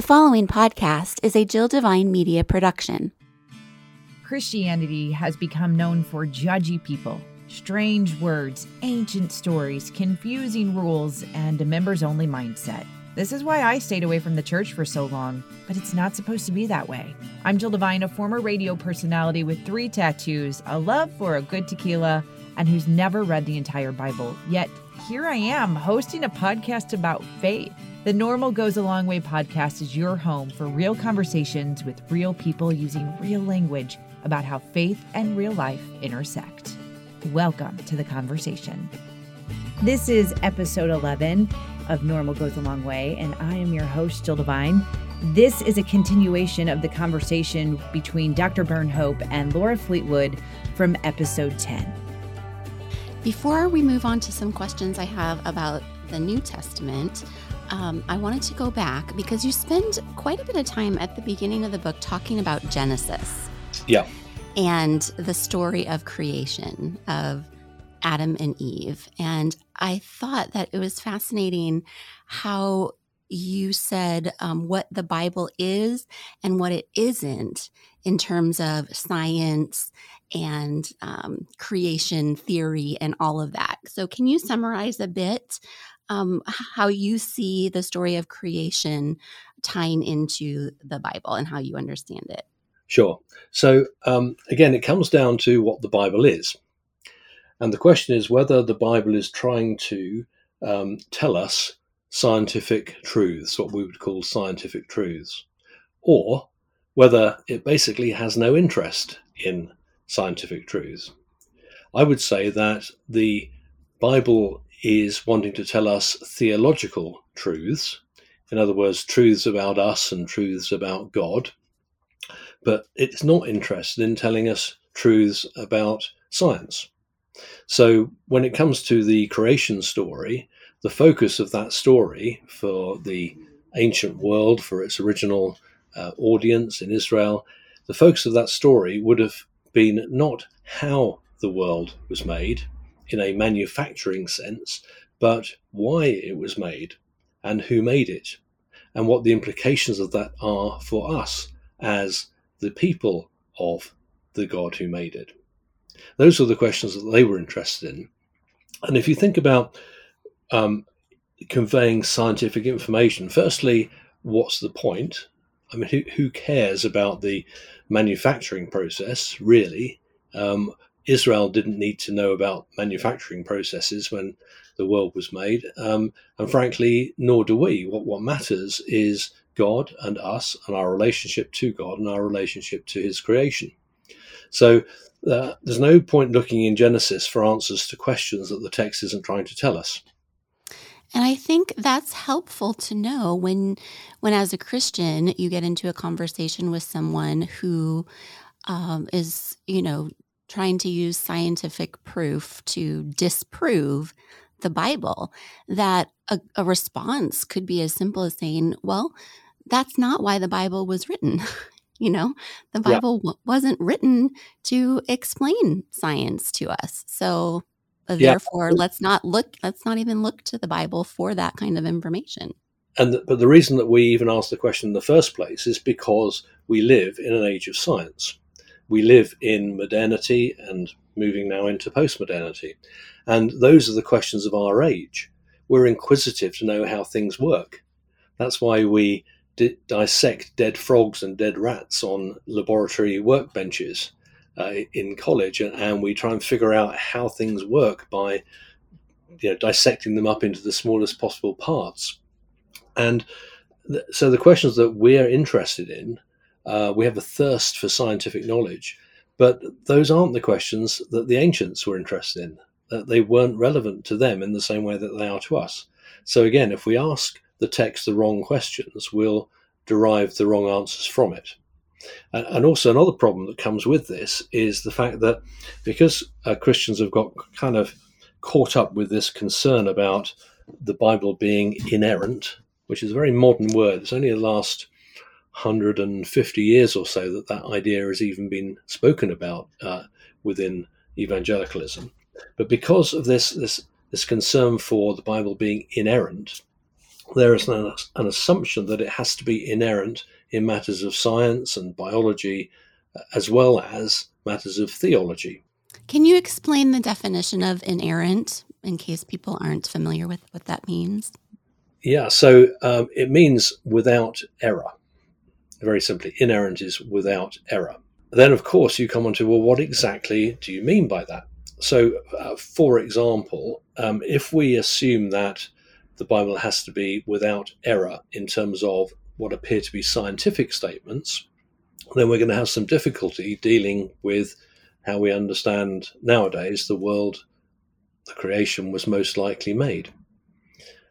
The following podcast is a Jill Devine Media production. Christianity has become known for judgy people, strange words, ancient stories, confusing rules, and a members only mindset. This is why I stayed away from the church for so long, but it's not supposed to be that way. I'm Jill Devine, a former radio personality with three tattoos, a love for a good tequila, and who's never read the entire Bible. Yet here I am hosting a podcast about faith. The Normal Goes a Long Way podcast is your home for real conversations with real people using real language about how faith and real life intersect. Welcome to the conversation. This is episode 11 of Normal Goes a Long Way, and I am your host, Jill Devine. This is a continuation of the conversation between Dr. Burnhope and Laura Fleetwood from episode 10. Before we move on to some questions I have about the New Testament, um, I wanted to go back because you spend quite a bit of time at the beginning of the book talking about Genesis. Yeah. And the story of creation of Adam and Eve. And I thought that it was fascinating how you said um, what the Bible is and what it isn't in terms of science and um, creation theory and all of that. So, can you summarize a bit um, how you see the story of creation tying into the Bible and how you understand it. Sure. So, um, again, it comes down to what the Bible is. And the question is whether the Bible is trying to um, tell us scientific truths, what we would call scientific truths, or whether it basically has no interest in scientific truths. I would say that the Bible is wanting to tell us theological truths, in other words, truths about us and truths about God, but it's not interested in telling us truths about science. So when it comes to the creation story, the focus of that story for the ancient world, for its original uh, audience in Israel, the focus of that story would have been not how the world was made, in a manufacturing sense, but why it was made and who made it, and what the implications of that are for us as the people of the God who made it. Those were the questions that they were interested in. And if you think about um, conveying scientific information, firstly, what's the point? I mean, who, who cares about the manufacturing process, really? Um, Israel didn't need to know about manufacturing processes when the world was made. Um, and frankly, nor do we. What, what matters is God and us and our relationship to God and our relationship to His creation. So uh, there's no point looking in Genesis for answers to questions that the text isn't trying to tell us. And I think that's helpful to know when, when as a Christian, you get into a conversation with someone who um, is, you know, trying to use scientific proof to disprove the Bible, that a, a, response could be as simple as saying, well, that's not why the Bible was written. you know, the Bible yeah. w- wasn't written to explain science to us. So, uh, yeah. therefore, let's not look, let's not even look to the Bible for that kind of information. And the, but the reason that we even ask the question in the first place is because we live in an age of science we live in modernity and moving now into postmodernity. And those are the questions of our age. We're inquisitive to know how things work. That's why we di- dissect dead frogs and dead rats on laboratory workbenches uh, in college, and, and, we try and figure out how things work by you know, dissecting them up into the smallest possible parts. And th- so the questions that we're interested in uh, we have a thirst for scientific knowledge. But those aren't the questions that the ancients were interested in. That they weren't relevant to them in the same way that they are to us. So again, if we ask the text the wrong questions, we'll derive the wrong answers from it. And also, another problem that comes with this is the fact that because uh, Christians have got kind of caught up with this concern about the Bible being inerrant, which is a very modern word. It's only the last 150 years or so that that idea has even been spoken about uh, within evangelicalism. But because of this, this, this concern for the Bible being inerrant, there is an, an assumption that it has to be inerrant in matters of science and biology, uh, as well as matters of theology. Can you explain the definition of inerrant in case people aren't familiar with what that means? Yeah, so um, it means without error. Very simply, inerrant is without error. Then, of course, you come on to, well, what exactly do you mean by that? So, uh, for example, um, if we assume that the Bible has to be without error in terms of what appear to be scientific statements, then we're going to have some difficulty dealing with how we understand nowadays the world, the creation was most likely made.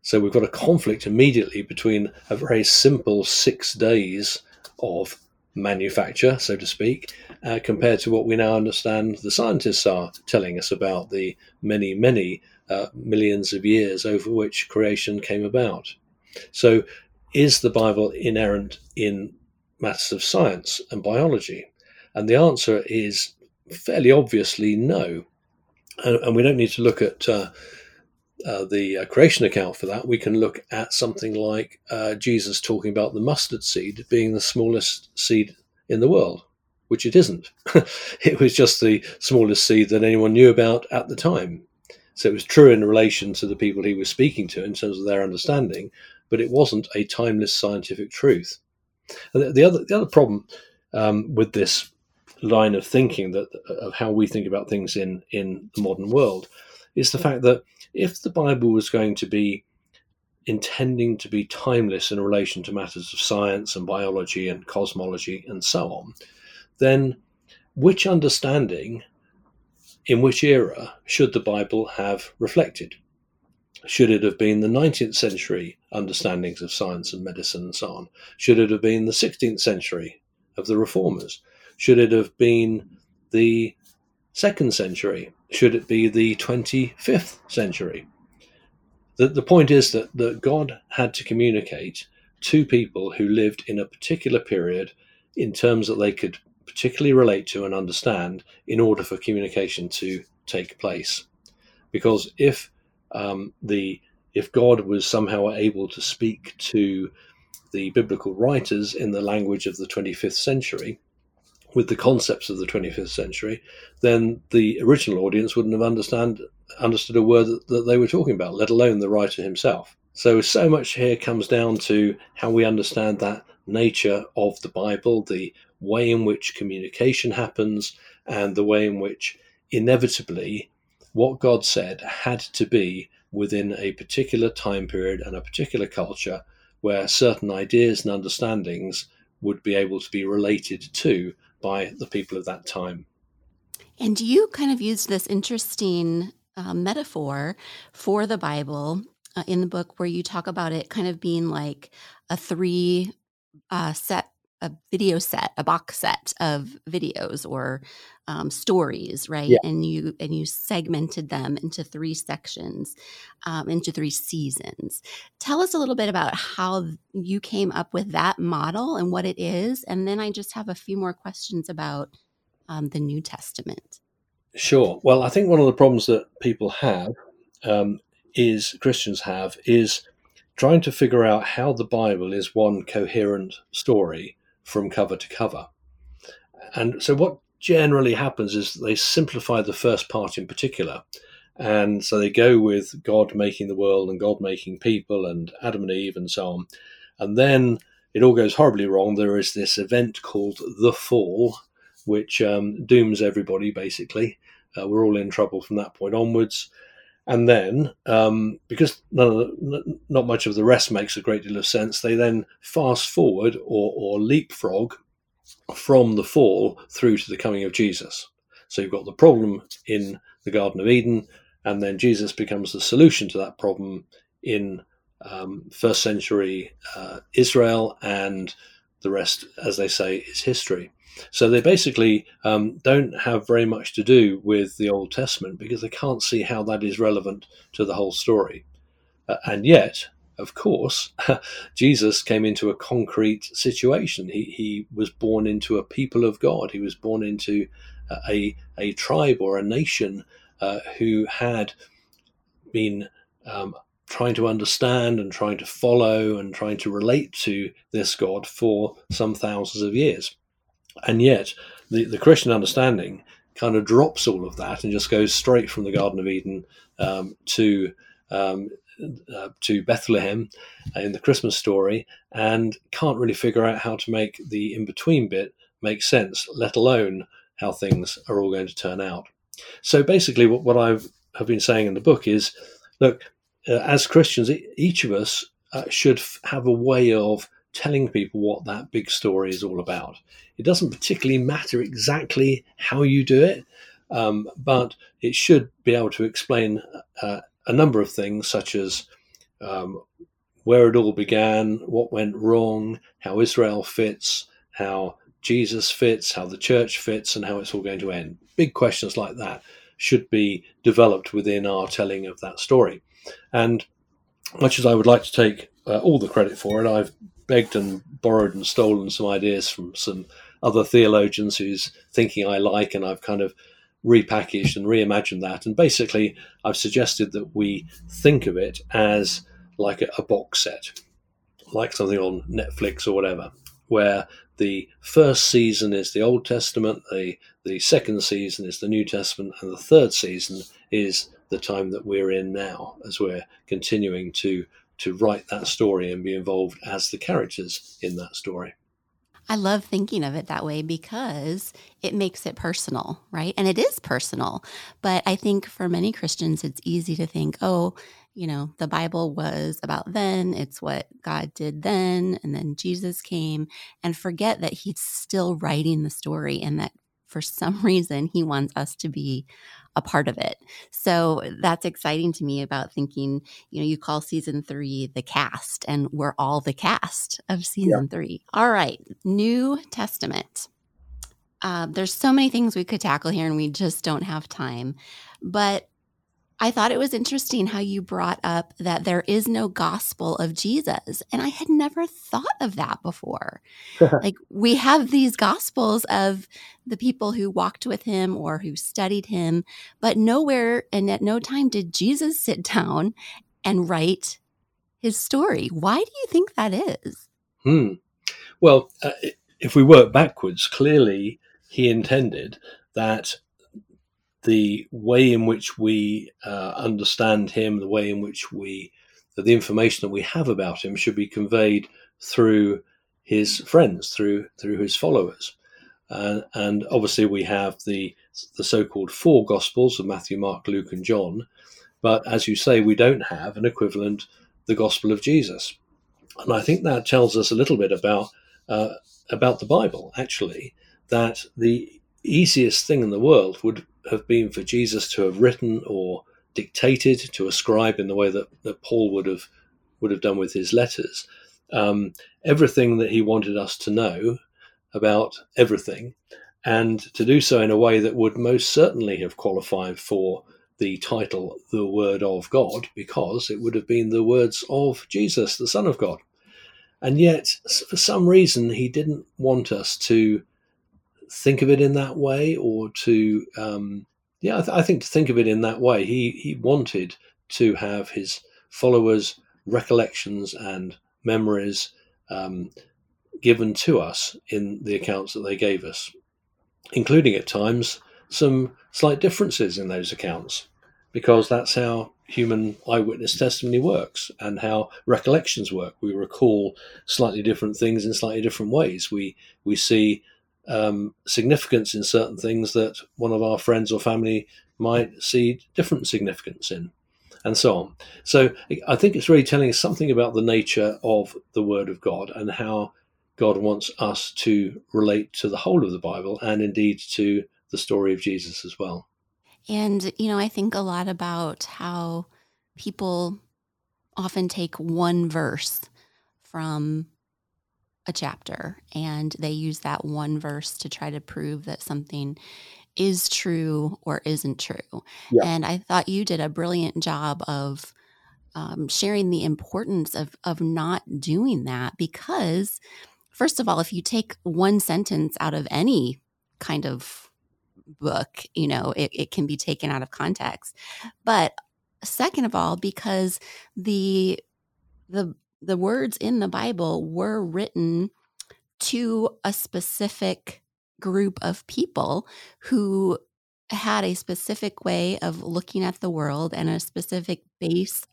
So we've got a conflict immediately between a very simple six days of manufacture, so to speak, uh, compared to what we now understand the scientists are telling us about the many, many uh, millions of years over which creation came about. So, is the Bible inerrant in matters of science and biology? And the answer is fairly obviously no. And, and we don't need to look at uh, uh, the uh, creation account for that. We can look at something like uh, Jesus talking about the mustard seed being the smallest seed in the world, which it isn't. it was just the smallest seed that anyone knew about at the time. So it was true in relation to the people he was speaking to in terms of their understanding, but it wasn't a timeless scientific truth. And the other the other problem um, with this line of thinking that of how we think about things in in the modern world is the fact that if the Bible was going to be intending to be timeless in relation to matters of science and biology and cosmology and so on, then which understanding in which era should the Bible have reflected? Should it have been the 19th century understandings of science and medicine and so on? Should it have been the 16th century of the reformers? Should it have been the second century? Should it be the 25th century? The, the point is that, that God had to communicate to people who lived in a particular period in terms that they could particularly relate to and understand in order for communication to take place. Because if um, the if God was somehow able to speak to the biblical writers in the language of the 25th century, with the concepts of the 25th century, then the original audience wouldn't have understand understood a word that, that they were talking about, let alone the writer himself. So, so much here comes down to how we understand that nature of the Bible, the way in which communication happens, and the way in which inevitably what God said had to be within a particular time period and a particular culture where certain ideas and understandings would be able to be related to by the people of that time. And you kind of used this interesting uh, metaphor for the Bible uh, in the book where you talk about it kind of being like a three uh, set a video set, a box set of videos or um, stories, right? Yeah. And you and you segmented them into three sections, um, into three seasons. Tell us a little bit about how you came up with that model and what it is, and then I just have a few more questions about um, the New Testament. Sure. Well, I think one of the problems that people have um, is Christians have is trying to figure out how the Bible is one coherent story from cover to cover. And so, what generally happens is they simplify the first part in particular. And so they go with God making the world and God making people and Adam and Eve and so on. And then it all goes horribly wrong. There is this event called the fall, which um, dooms everybody basically. Uh, we're all in trouble from that point onwards. And then, um, because the, not much of the rest makes a great deal of sense, they then fast forward or, or leapfrog from the fall through to the coming of Jesus. So you've got the problem in the Garden of Eden, and then Jesus becomes the solution to that problem in um, first century uh, Israel, and the rest, as they say, is history. So they basically um, don't have very much to do with the Old Testament because they can't see how that is relevant to the whole story. Uh, and yet, of course, Jesus came into a concrete situation. He, he was born into a people of God, he was born into a, a tribe or a nation uh, who had been um, trying to understand and trying to follow and trying to relate to this God for some thousands of years. And yet, the, the Christian understanding kind of drops all of that and just goes straight from the Garden of Eden um, to um, uh, to Bethlehem in the Christmas story, and can't really figure out how to make the in between bit make sense, let alone how things are all going to turn out. So basically, what, what I have been saying in the book is, look, uh, as Christians, each of us uh, should f- have a way of telling people what that big story is all about. It doesn't particularly matter exactly how you do it, um, but it should be able to explain uh, a number of things, such as um, where it all began, what went wrong, how Israel fits, how Jesus fits, how the church fits, and how it's all going to end. Big questions like that should be developed within our telling of that story. And much as I would like to take uh, all the credit for it, I've begged and borrowed and stolen some ideas from some other theologians whose thinking I like, and I've kind of repackaged and reimagined that. And basically, I've suggested that we think of it as like a, a box set, like something on Netflix or whatever, where the first season is the Old Testament, the, the second season is the New Testament, and the third season is the time that we're in now as we're continuing to to write that story and be involved as the characters in that story. I love thinking of it that way because it makes it personal, right? And it is personal. But I think for many Christians, it's easy to think, oh, you know, the Bible was about then, it's what God did then, and then Jesus came, and forget that He's still writing the story and that for some reason he wants us to be a part of it. So that's exciting to me about thinking, you know, you call season three the cast, and we're all the cast of season yeah. three. All right, New Testament. Uh, there's so many things we could tackle here, and we just don't have time. But I thought it was interesting how you brought up that there is no gospel of Jesus. And I had never thought of that before. like, we have these gospels of the people who walked with him or who studied him, but nowhere and at no time did Jesus sit down and write his story. Why do you think that is? Hmm. Well, uh, if we work backwards, clearly he intended that the way in which we uh, understand him, the way in which we, the information that we have about him should be conveyed through his friends, through through his followers. Uh, and obviously, we have the the so-called four Gospels of Matthew, Mark, Luke, and John. But as you say, we don't have an equivalent, the Gospel of Jesus. And I think that tells us a little bit about uh, about the Bible. Actually, that the easiest thing in the world would have been for Jesus to have written or dictated to a scribe in the way that, that Paul would have would have done with his letters. Um, everything that he wanted us to know about everything, and to do so in a way that would most certainly have qualified for the title "the Word of God," because it would have been the words of Jesus, the Son of God. And yet, for some reason, he didn't want us to think of it in that way or to um, yeah I, th- I, think to think of it in that way. He he wanted to have his followers recollections and memories um, given to us in the accounts that they gave us including at times some slight differences in those accounts because that's how human eyewitness testimony works and how recollections work. We recall slightly different things in slightly different ways. We we see um, significance in certain things that one of our friends or family might see different significance in, and so on. So I think it's really telling us something about the nature of the Word of God and how God wants us to relate to the whole of the Bible and indeed to the story of Jesus as well. And, you know, I think a lot about how people often take one verse from a chapter and they use that one verse to try to prove that something is true or isn't true. Yeah. And I thought you did a brilliant job of um, sharing the importance of of not doing that because, first of all, if you take one sentence out of any kind of book, you know, it, it can be taken out of context. But second of all, because the the the words in the Bible were written to a specific group of people who had a specific way of looking at the world and a specific base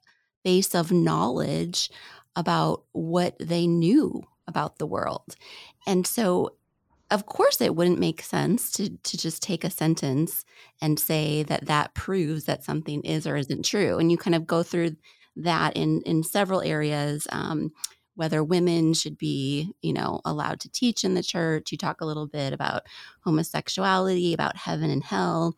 base of knowledge about what they knew about the world. And so of course it wouldn't make sense to to just take a sentence and say that that proves that something is or isn't true and you kind of go through that in in several areas um, whether women should be you know allowed to teach in the church. You talk a little bit about homosexuality about heaven and hell.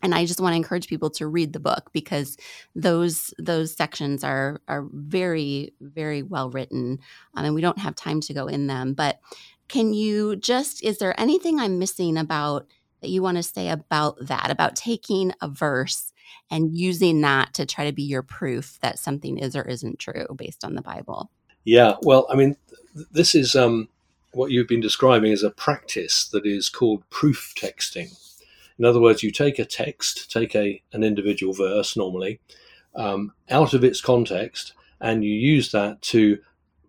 And i just want to encourage people to read the book because those those sections are are very very well written um, and we don't have time to go in them. But can you just is there anything i'm missing about that you want to say about that about taking a verse and using that to try to be your proof that something is or isn't true based on the Bible. Yeah, well, I mean, this is um, what you've been describing as a practice that is called proof texting. In other words, you take a text, take a an individual verse normally, um, out of its context, and you use that to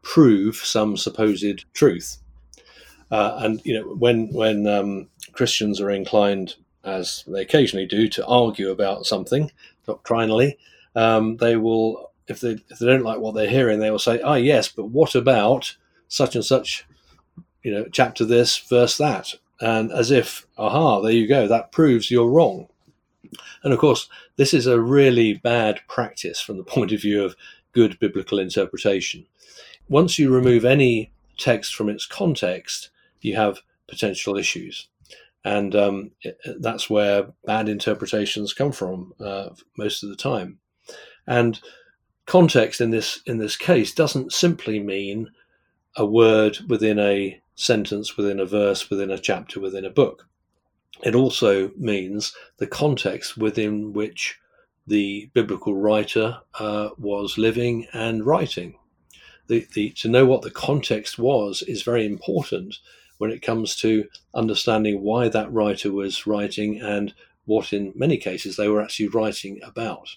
prove some supposed truth. Uh, and you know, when when um, Christians are inclined as they occasionally do, to argue about something doctrinally, um, they will, if they if they don't like what they're hearing, they will say, "Ah, yes, but what about such and such, you know, chapter this, verse that," and as if, aha, there you go, that proves you're wrong. And of course, this is a really bad practice from the point of view of good biblical interpretation. Once you remove any text from its context, you have potential issues and um, that's where bad interpretations come from uh, most of the time. And context in this in this case doesn't simply mean a word within a sentence, within a verse, within a chapter, within a book. It also means the context within which the biblical writer uh, was living and writing. The, the, to know what the context was is very important when it comes to understanding why that writer was writing and what, in many cases, they were actually writing about.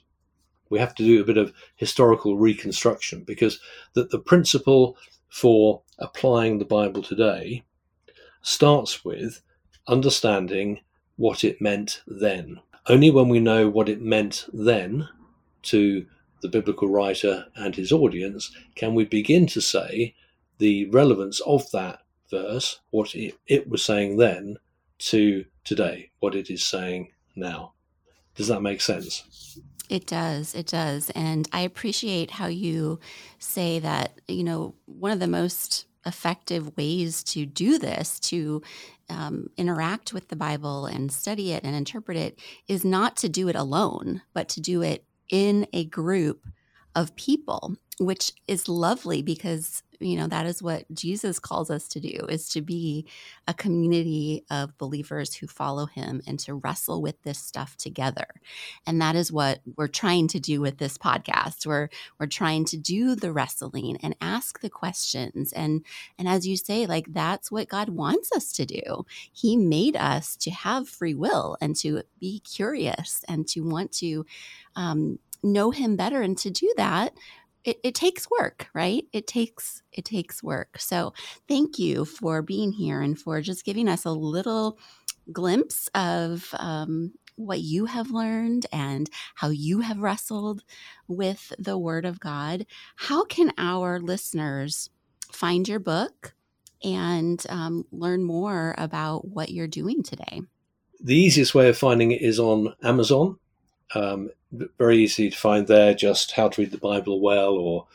We have to do a bit of historical reconstruction because that the principle for applying the Bible today starts with understanding what it meant then. Only when we know what it meant then to the biblical writer and his audience can we begin to say the relevance of that verse, what it, it was saying then, to today, what it is saying now. Does that make sense? It does. It does. And I appreciate how you say that, you know, one of the most effective ways to do this, to um, interact with the Bible and study it and interpret it, is not to do it alone, but to do it in a group of people, which is lovely because you know that is what jesus calls us to do is to be a community of believers who follow him and to wrestle with this stuff together. And that is what we're trying to do with this podcast. We're we're trying to do the wrestling and ask the questions. And and as you say like that's what god wants us to do. He made us to have free will and to be curious and to want to um, know him better. And to do that it, it takes work right? It takes it takes work. So thank you for being here and for just giving us a little glimpse of um, what you have learned and how you have wrestled with the word of god. How can our listeners find your book and um, learn more about what you're doing today? The easiest way of finding it is on amazon um, very easy to find there. Just how to read the Bible well, or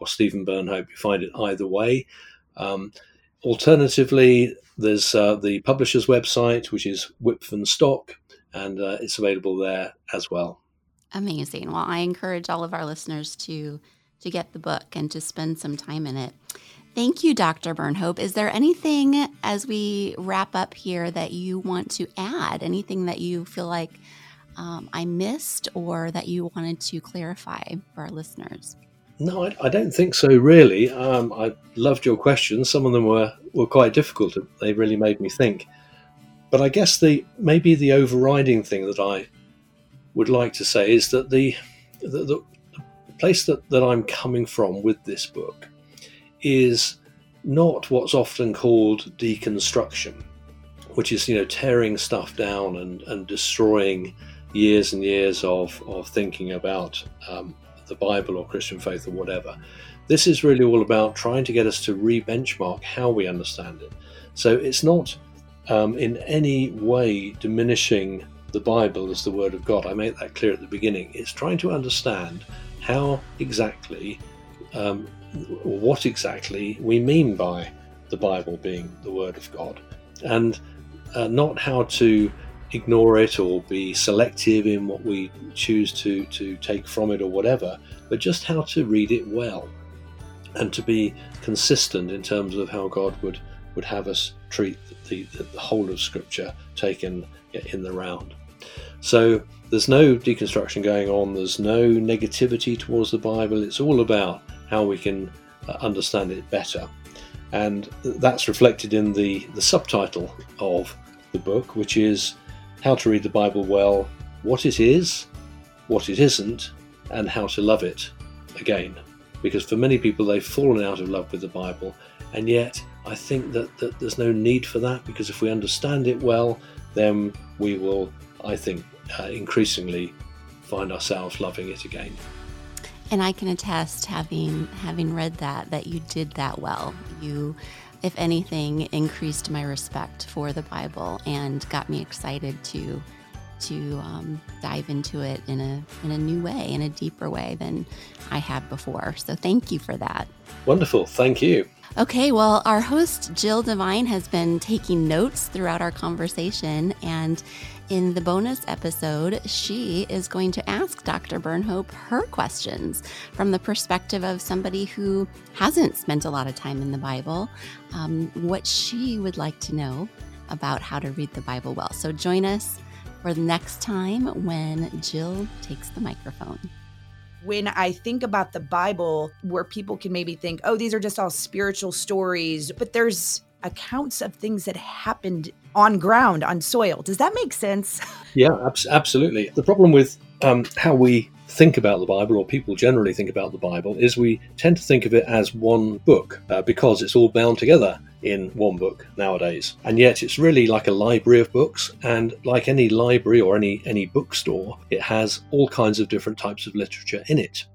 or Stephen Burnhope. You find it either way. Um, alternatively, there's uh, the publisher's website, which is Wipf and Stock, and uh, it's available there as well. Amazing. Well, I encourage all of our listeners to to get the book and to spend some time in it. Thank you, Dr. Burnhope. Is there anything as we wrap up here that you want to add? Anything that you feel like um, I missed or that you wanted to clarify for our listeners? No, I, I don't think so, really. Um, I loved your questions. Some of them were, were quite difficult. They really made me think. But I guess the maybe the overriding thing that I would like to say is that the the, the place that, that I'm coming from with this book is not what's often called deconstruction, which is you know tearing stuff down and, and destroying years and years of, of thinking about um, the Bible or Christian faith or whatever. This is really all about trying to get us to re benchmark how we understand it. So it's not um, in any way diminishing the Bible as the Word of God. I made that clear at the beginning. It's trying to understand how exactly, um, what exactly we mean by the Bible being the Word of God, and uh, not how to ignore it or be selective in what we choose to, to take from it or whatever, but just how to read it well and to be consistent in terms of how God would, would have us treat the, the, the whole of Scripture taken in the round. So there's no deconstruction going on, there's no negativity towards the Bible, it's all about how we can uh, understand it better. And that's reflected in the, the subtitle of the book, which is How to Read the Bible Well, What It Is, What It Isn't, and How to Love It again. Because for many people, they've fallen out of love with the Bible, and yet I think that, that there's no need for that because if we understand it well, then we will, I think, uh, increasingly find ourselves loving it again. And I can attest, having having read that, that you did that well. You, if anything, increased my respect for the Bible and got me excited to to um, dive into it in a in a new way, in a deeper way than I had before. So thank you for that. Wonderful, thank you. Okay, well, our host Jill Devine has been taking notes throughout our conversation, and in the bonus episode, she is going to ask Dr. Burnhope her questions from the perspective of somebody who hasn't spent a lot of time in the Bible, um, what she would like to know about how to read the Bible well. So join us for the next time when Jill takes the microphone when I think about the Bible, where people can maybe think, oh, these are just all spiritual stories, but there's accounts of things that happened on ground, on soil. Does that make sense? Yeah, ab- absolutely. The problem with um, how we think about the Bible, or people generally think about the Bible, is we tend to think of it as one book uh, because it's all bound together in one book nowadays. And yet it's really like a library of books, and like any library or any any bookstore, it has all kinds of different types of literature in it.